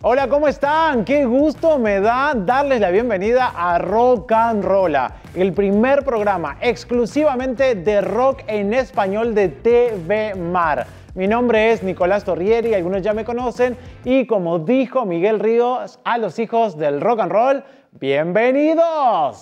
Hola, ¿cómo están? Qué gusto me da darles la bienvenida a Rock and Rolla, el primer programa exclusivamente de rock en español de TV Mar. Mi nombre es Nicolás Torrieri, algunos ya me conocen, y como dijo Miguel Ríos a los hijos del rock and roll, bienvenidos.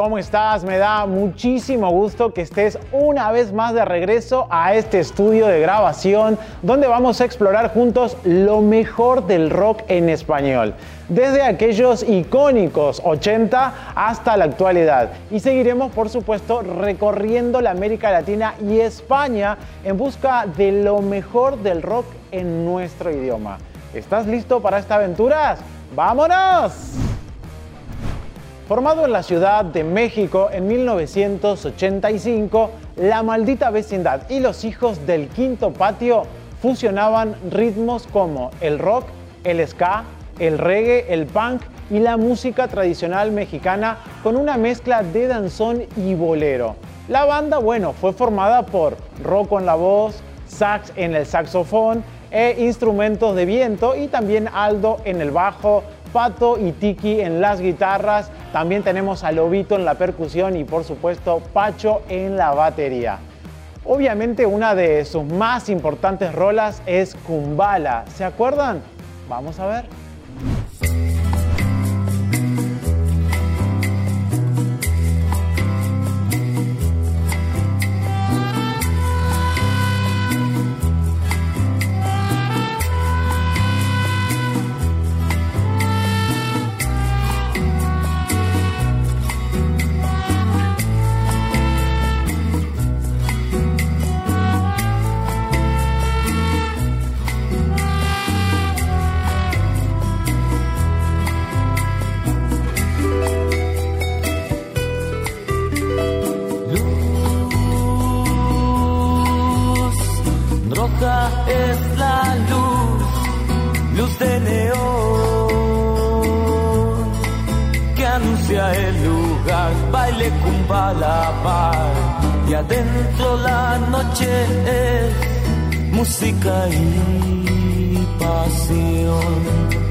¿Cómo estás? Me da muchísimo gusto que estés una vez más de regreso a este estudio de grabación donde vamos a explorar juntos lo mejor del rock en español, desde aquellos icónicos 80 hasta la actualidad. Y seguiremos, por supuesto, recorriendo la América Latina y España en busca de lo mejor del rock en nuestro idioma. ¿Estás listo para esta aventura? ¡Vámonos! Formado en la Ciudad de México en 1985, La Maldita Vecindad y Los Hijos del Quinto Patio fusionaban ritmos como el rock, el ska, el reggae, el punk y la música tradicional mexicana con una mezcla de danzón y bolero. La banda, bueno, fue formada por Rocco en la voz, sax en el saxofón e instrumentos de viento y también Aldo en el bajo, Pato y Tiki en las guitarras, también tenemos a Lobito en la percusión y por supuesto Pacho en la batería. Obviamente una de sus más importantes rolas es Kumbala, ¿se acuerdan? Vamos a ver. Música y pasión.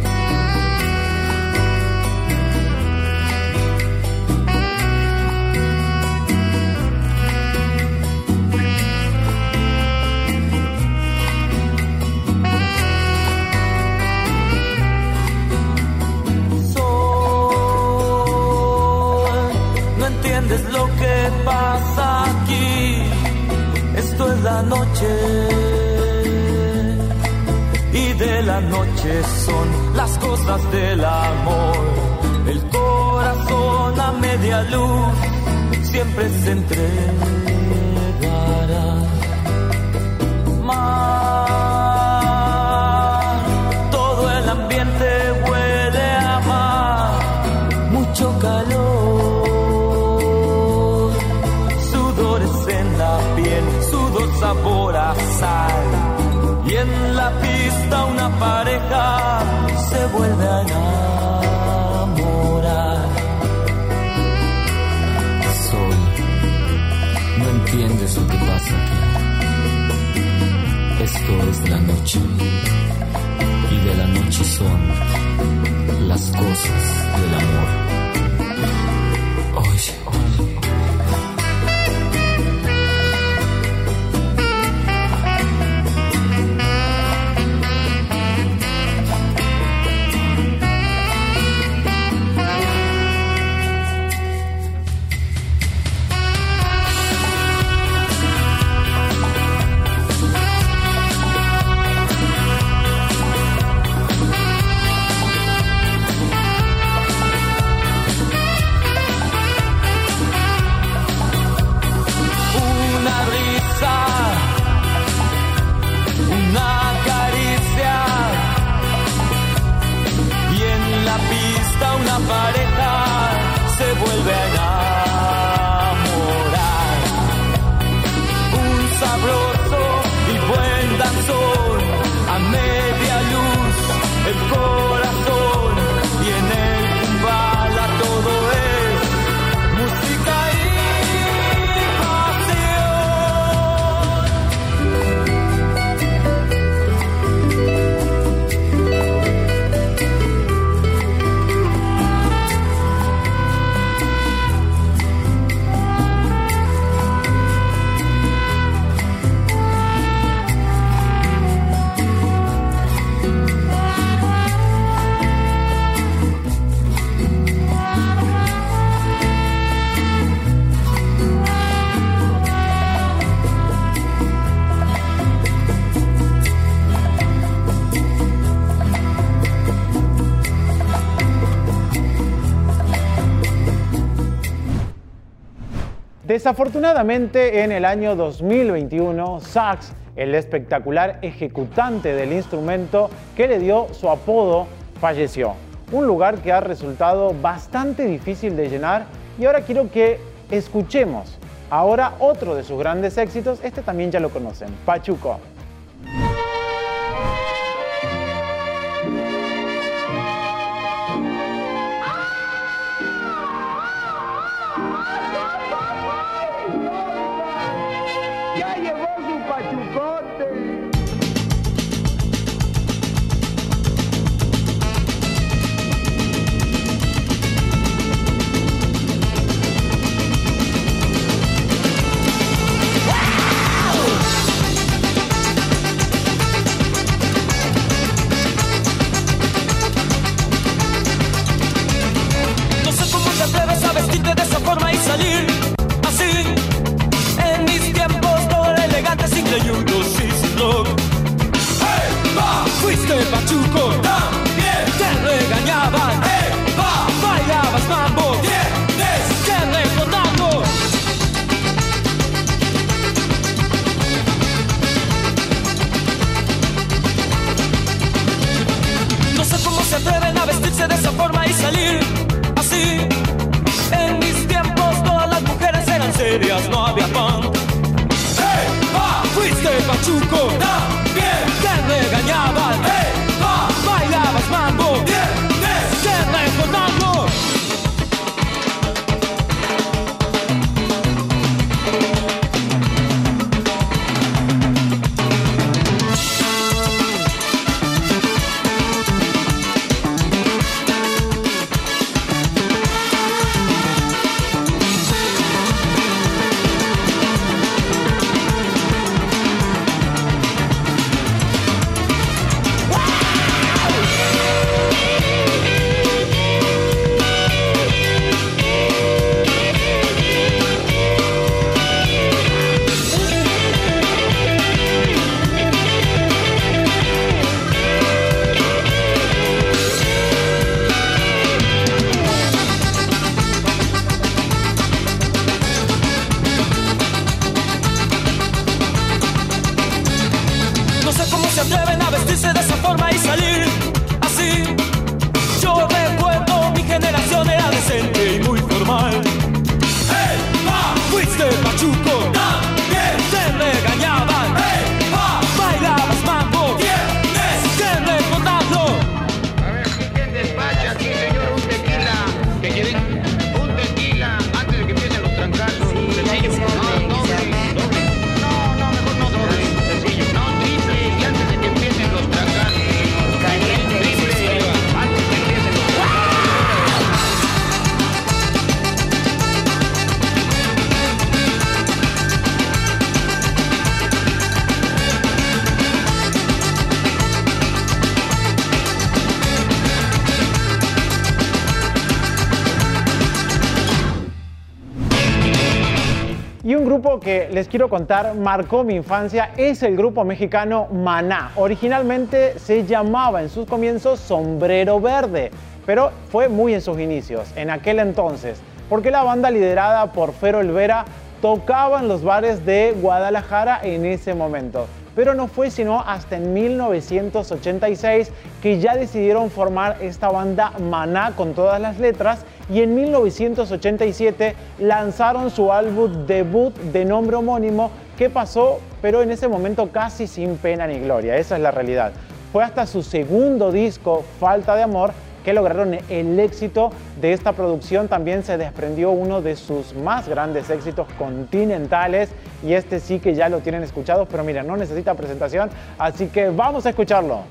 Noche de la noche son las cosas del amor. El corazón a media luz siempre se entregará. Piel, sudor sabor a sal y en la pista una pareja se vuelve a enamorar. Sol, no entiendes lo que pasa aquí. Esto es la noche y de la noche son las cosas del amor. Oye, oye. Desafortunadamente, en el año 2021, Sax, el espectacular ejecutante del instrumento que le dio su apodo, falleció. Un lugar que ha resultado bastante difícil de llenar y ahora quiero que escuchemos ahora otro de sus grandes éxitos, este también ya lo conocen, Pachuco. Les quiero contar marcó mi infancia es el grupo mexicano Maná. Originalmente se llamaba en sus comienzos Sombrero Verde, pero fue muy en sus inicios, en aquel entonces, porque la banda liderada por Fero Elvera tocaba en los bares de Guadalajara en ese momento. Pero no fue sino hasta en 1986 que ya decidieron formar esta banda Maná con todas las letras y en 1987 lanzaron su álbum debut de nombre homónimo que pasó, pero en ese momento casi sin pena ni gloria, esa es la realidad. Fue hasta su segundo disco, Falta de Amor, que lograron el éxito de esta producción. También se desprendió uno de sus más grandes éxitos continentales y este sí que ya lo tienen escuchado, pero mira, no necesita presentación, así que vamos a escucharlo.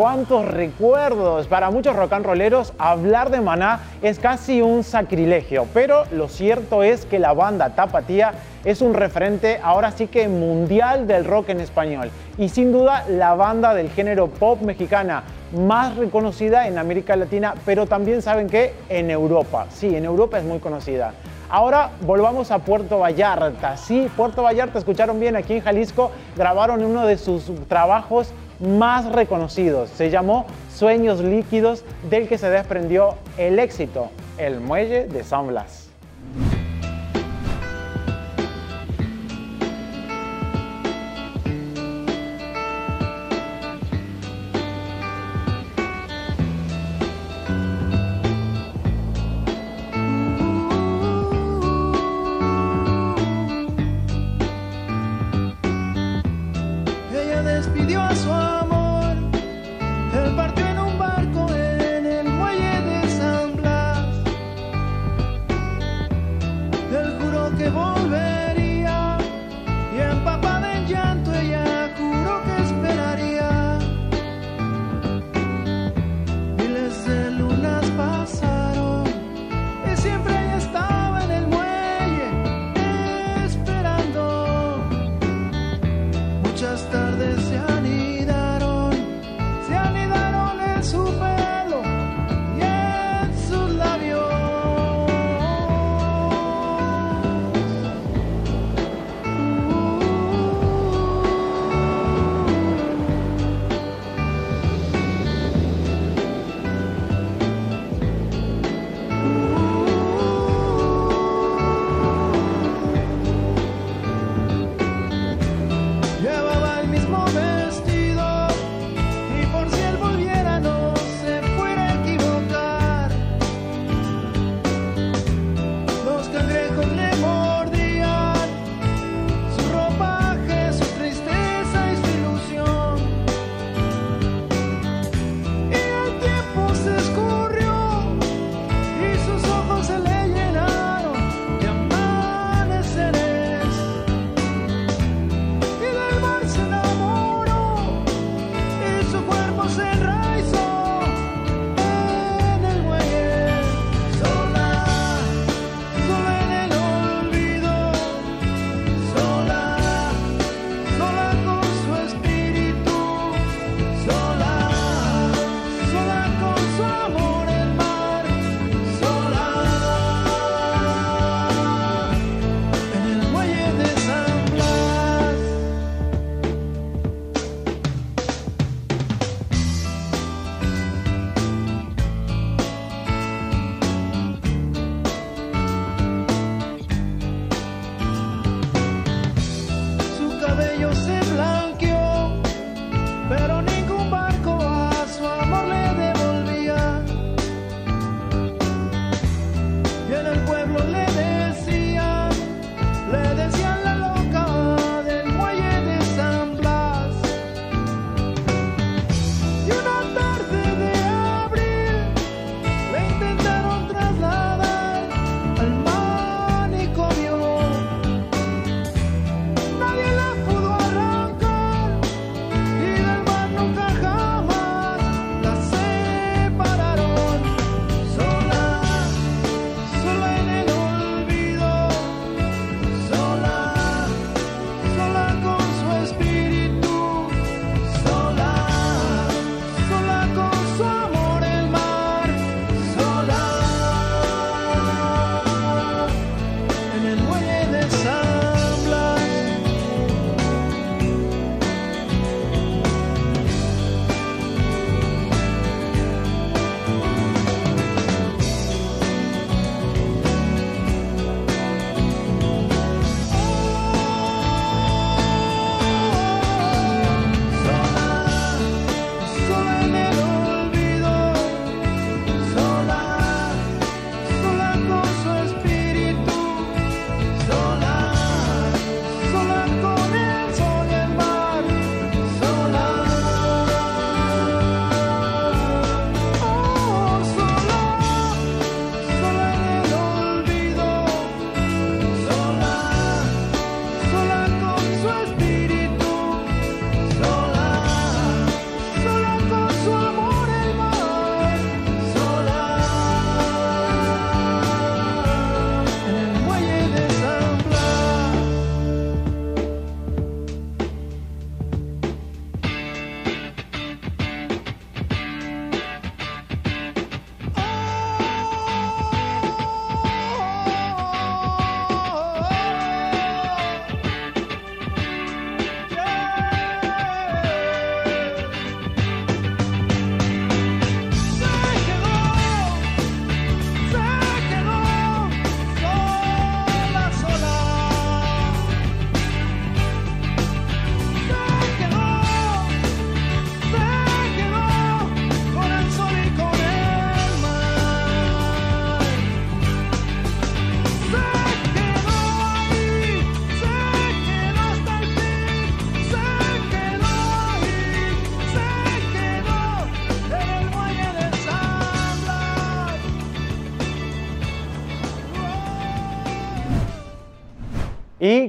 Cuántos recuerdos. Para muchos rock and rolleros, hablar de Maná es casi un sacrilegio, pero lo cierto es que la banda Tapatía es un referente ahora sí que mundial del rock en español y sin duda la banda del género pop mexicana más reconocida en América Latina, pero también saben que en Europa. Sí, en Europa es muy conocida. Ahora volvamos a Puerto Vallarta. Sí, Puerto Vallarta, escucharon bien, aquí en Jalisco grabaron uno de sus trabajos más reconocidos. Se llamó Sueños Líquidos, del que se desprendió el éxito, El Muelle de San Blas.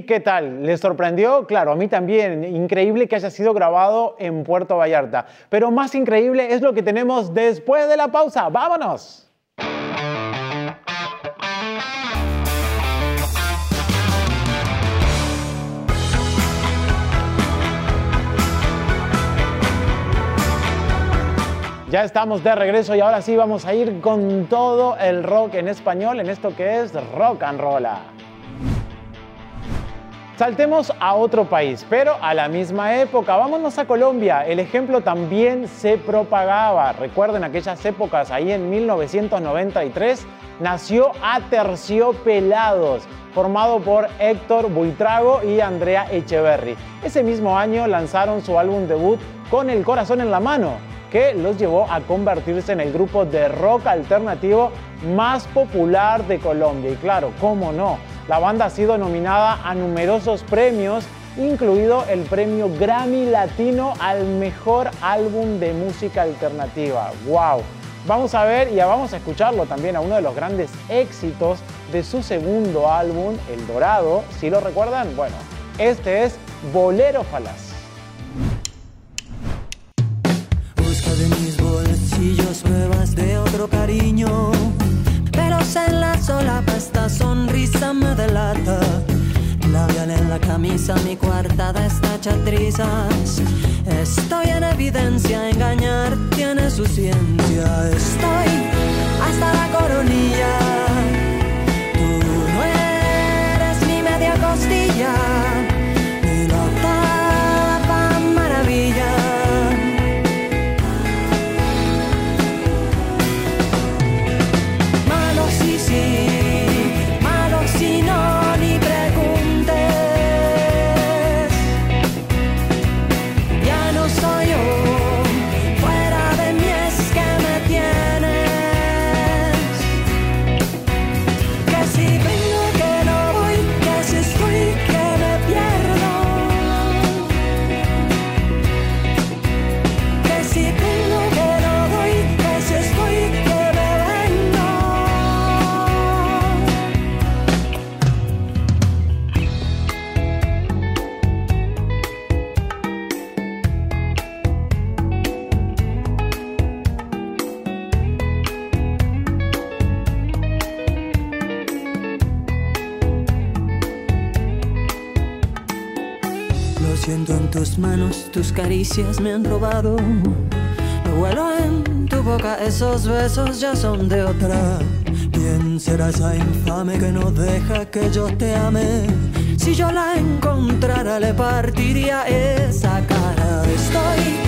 ¿Y qué tal? ¿Les sorprendió? Claro, a mí también. Increíble que haya sido grabado en Puerto Vallarta. Pero más increíble es lo que tenemos después de la pausa. ¡Vámonos! Ya estamos de regreso y ahora sí vamos a ir con todo el rock en español en esto que es rock and roll. Saltemos a otro país, pero a la misma época. Vámonos a Colombia. El ejemplo también se propagaba. Recuerden aquellas épocas, ahí en 1993 nació Aterciopelados, formado por Héctor Buitrago y Andrea Echeverry. Ese mismo año lanzaron su álbum debut Con el corazón en la mano que los llevó a convertirse en el grupo de rock alternativo más popular de Colombia. Y claro, cómo no, la banda ha sido nominada a numerosos premios, incluido el premio Grammy Latino al mejor álbum de música alternativa. ¡Wow! Vamos a ver y vamos a escucharlo también a uno de los grandes éxitos de su segundo álbum, El Dorado. Si lo recuerdan, bueno, este es Bolero Falaz. pruebas de otro cariño. Pero en la solapa esta sonrisa me delata. Labial en la camisa, mi coartada está chatrizas. Estoy en evidencia, engañar tiene su ciencia. Estoy hasta la coronilla. Tú no eres mi media costilla. Caricias me han robado. Lo vuelo en tu boca, esos besos ya son de otra. ¿Quién será esa infame que no deja que yo te ame? Si yo la encontrara, le partiría esa cara. Estoy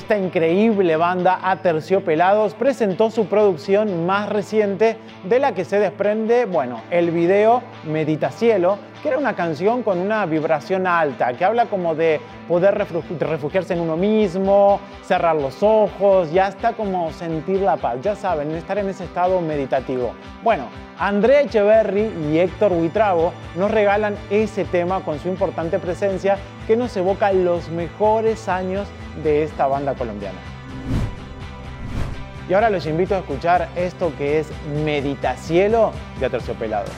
Esta increíble banda Aterciopelados presentó su producción más reciente de la que se desprende, bueno, el video Medita Cielo, que era una canción con una vibración alta, que habla como de poder refugiarse en uno mismo, cerrar los ojos, ya está como sentir la paz, ya saben, estar en ese estado meditativo. Bueno, Andrea Echeverry y Héctor Huitrago nos regalan ese tema con su importante presencia que nos evoca los mejores años de esta banda colombiana. Y ahora los invito a escuchar esto que es Meditacielo de Aterciopelados.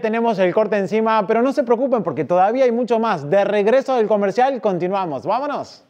Tenemos el corte encima, pero no se preocupen porque todavía hay mucho más. De regreso del comercial, continuamos. ¡Vámonos!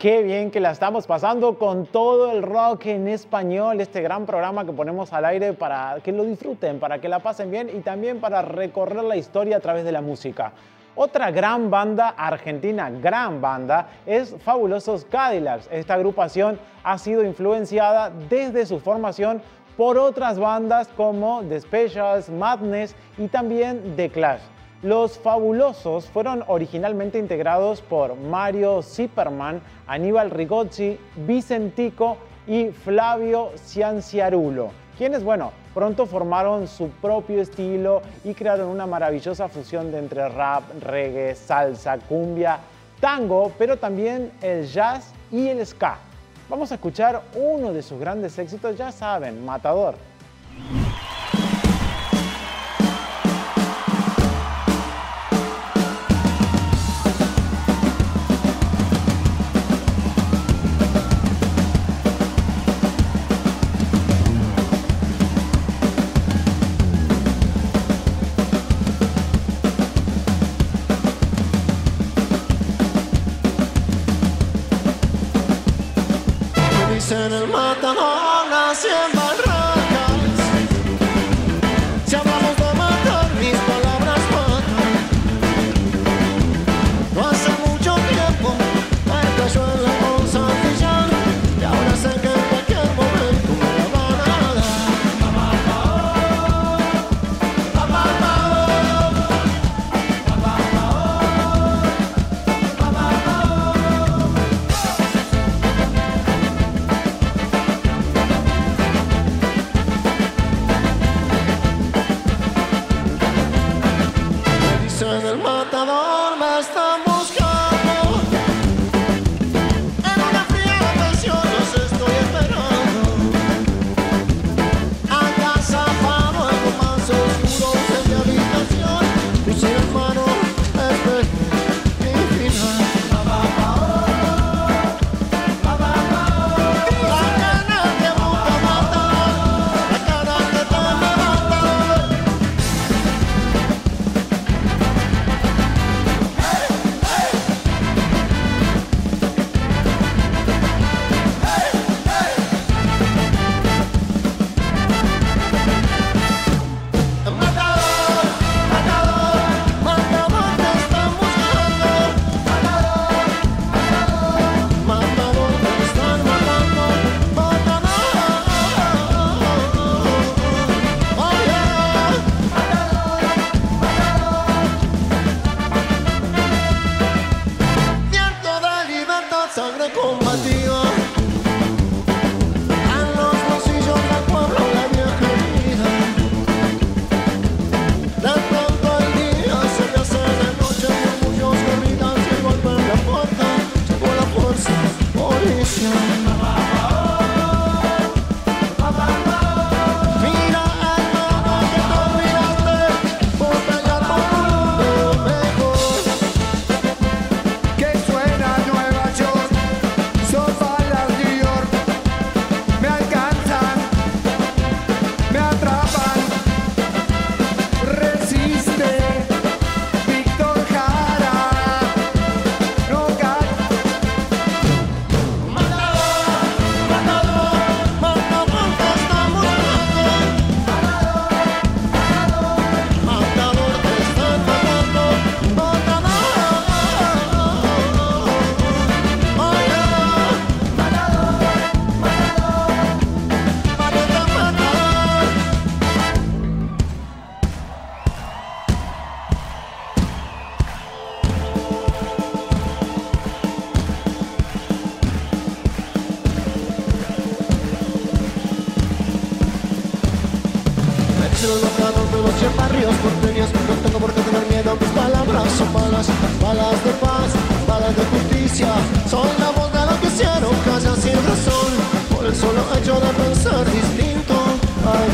Qué bien que la estamos pasando con todo el rock en español, este gran programa que ponemos al aire para que lo disfruten, para que la pasen bien y también para recorrer la historia a través de la música. Otra gran banda argentina, gran banda, es Fabulosos Cadillacs. Esta agrupación ha sido influenciada desde su formación por otras bandas como The Specials, Madness y también The Clash. Los Fabulosos fueron originalmente integrados por Mario Zipperman, Aníbal Rigozzi, Vicentico y Flavio Cianciarulo, quienes, bueno, pronto formaron su propio estilo y crearon una maravillosa fusión de entre rap, reggae, salsa, cumbia, tango, pero también el jazz y el ska. Vamos a escuchar uno de sus grandes éxitos, ya saben, Matador.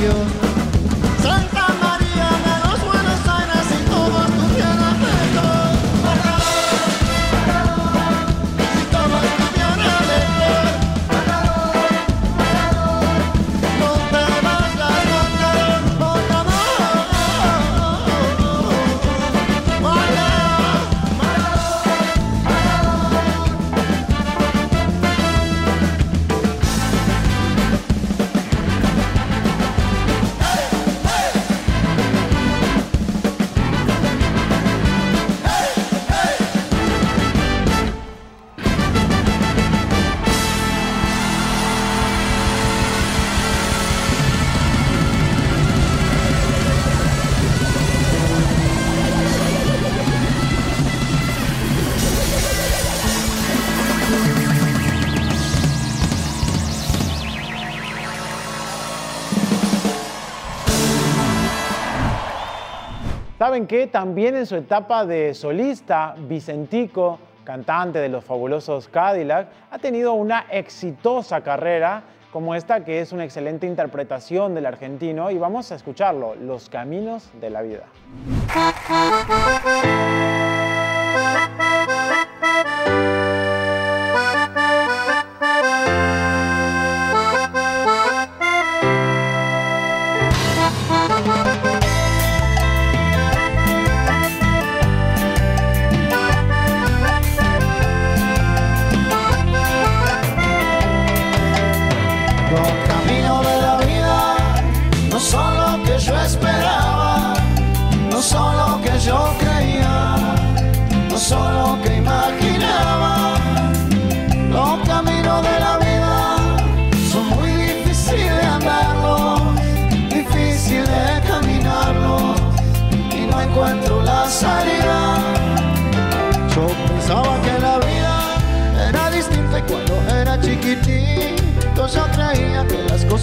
Brasil. ¿Saben qué? También en su etapa de solista, Vicentico, cantante de los fabulosos Cadillac, ha tenido una exitosa carrera como esta que es una excelente interpretación del argentino y vamos a escucharlo, Los Caminos de la Vida.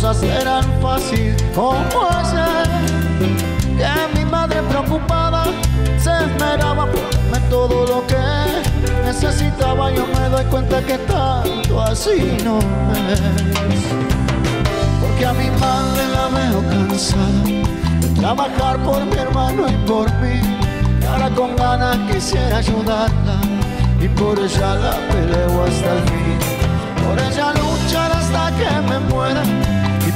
cosas eran fáciles. ¿Cómo hacer que mi madre preocupada se esmeraba por darme todo lo que necesitaba? Yo me doy cuenta que tanto así no es. Porque a mi madre la veo cansada de trabajar por mi hermano y por mí. Ahora con ganas quisiera ayudarla y por ella la peleo hasta el fin. Por ella luchar hasta que me muera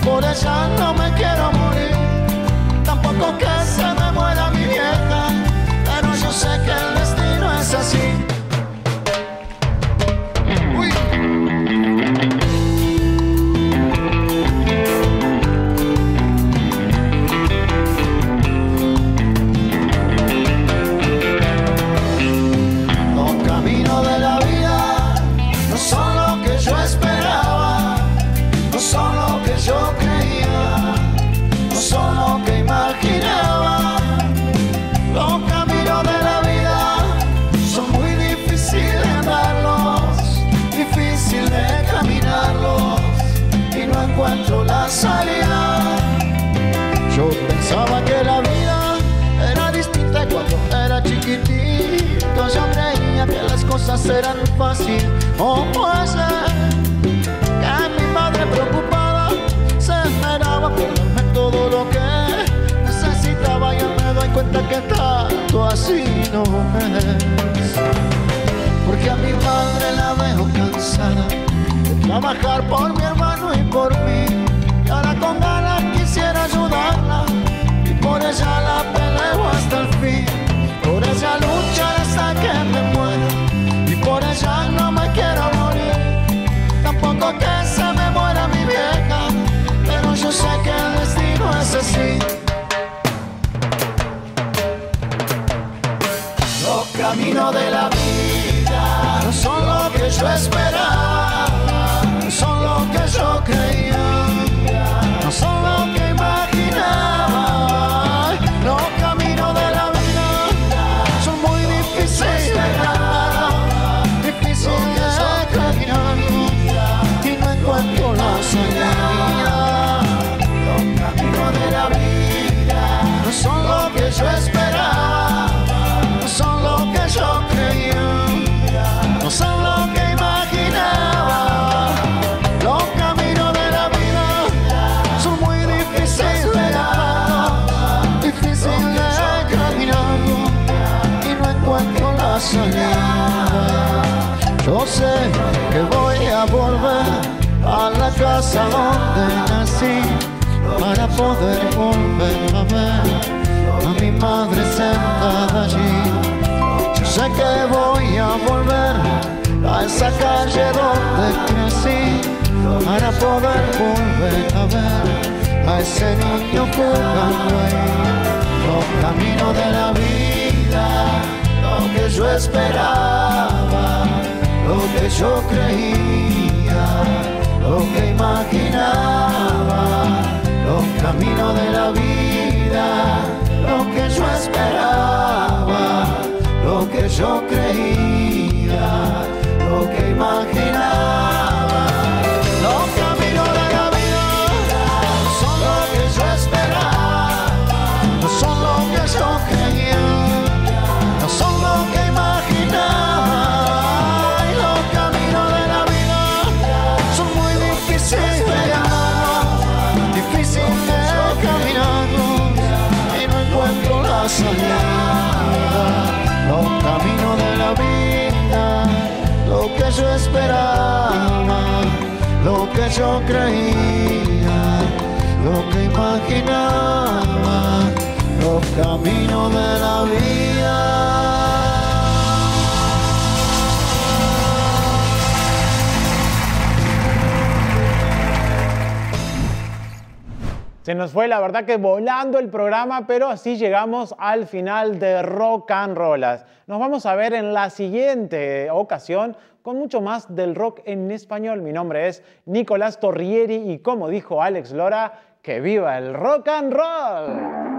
por ella no me quiero morir. Tampoco que se me muera mi vieja, pero yo sé que el destino es así. Eran fáciles. ¿Cómo puede ser que mi madre preocupada se esmeraba por darme todo lo que necesitaba? Yo me doy cuenta que tanto así no es. Porque a mi madre la veo cansada de trabajar por mi hermano y por mí. Y ahora con ganas quisiera ayudarla y por ella la peleo hasta el fin. Por ella luchar hasta que me muera y por ella no me quiero morir. Tampoco que se me muera mi vieja, pero yo sé que el destino es así. Los caminos de la vida no son lo que yo esperaba, son lo que yo creía, la casa donde nací para poder volver a ver a mi madre sentada allí. Yo sé que voy a volver a esa calle donde crecí para poder volver a ver a ese niño jugando ahí. Los caminos de la vida, lo que yo esperaba, lo que yo creía, lo que imaginaba, los caminos de la vida, lo que yo esperaba, lo que yo creía, lo que imaginaba. Los caminos de la vida, lo que yo esperaba, lo que yo creía, lo que imaginaba, los caminos de la vida. Se nos fue la verdad que volando el programa, pero así llegamos al final de Rock and Rollas. Nos vamos a ver en la siguiente ocasión con mucho más del rock en español. Mi nombre es Nicolás Torrieri y como dijo Alex Lora, que viva el rock and roll.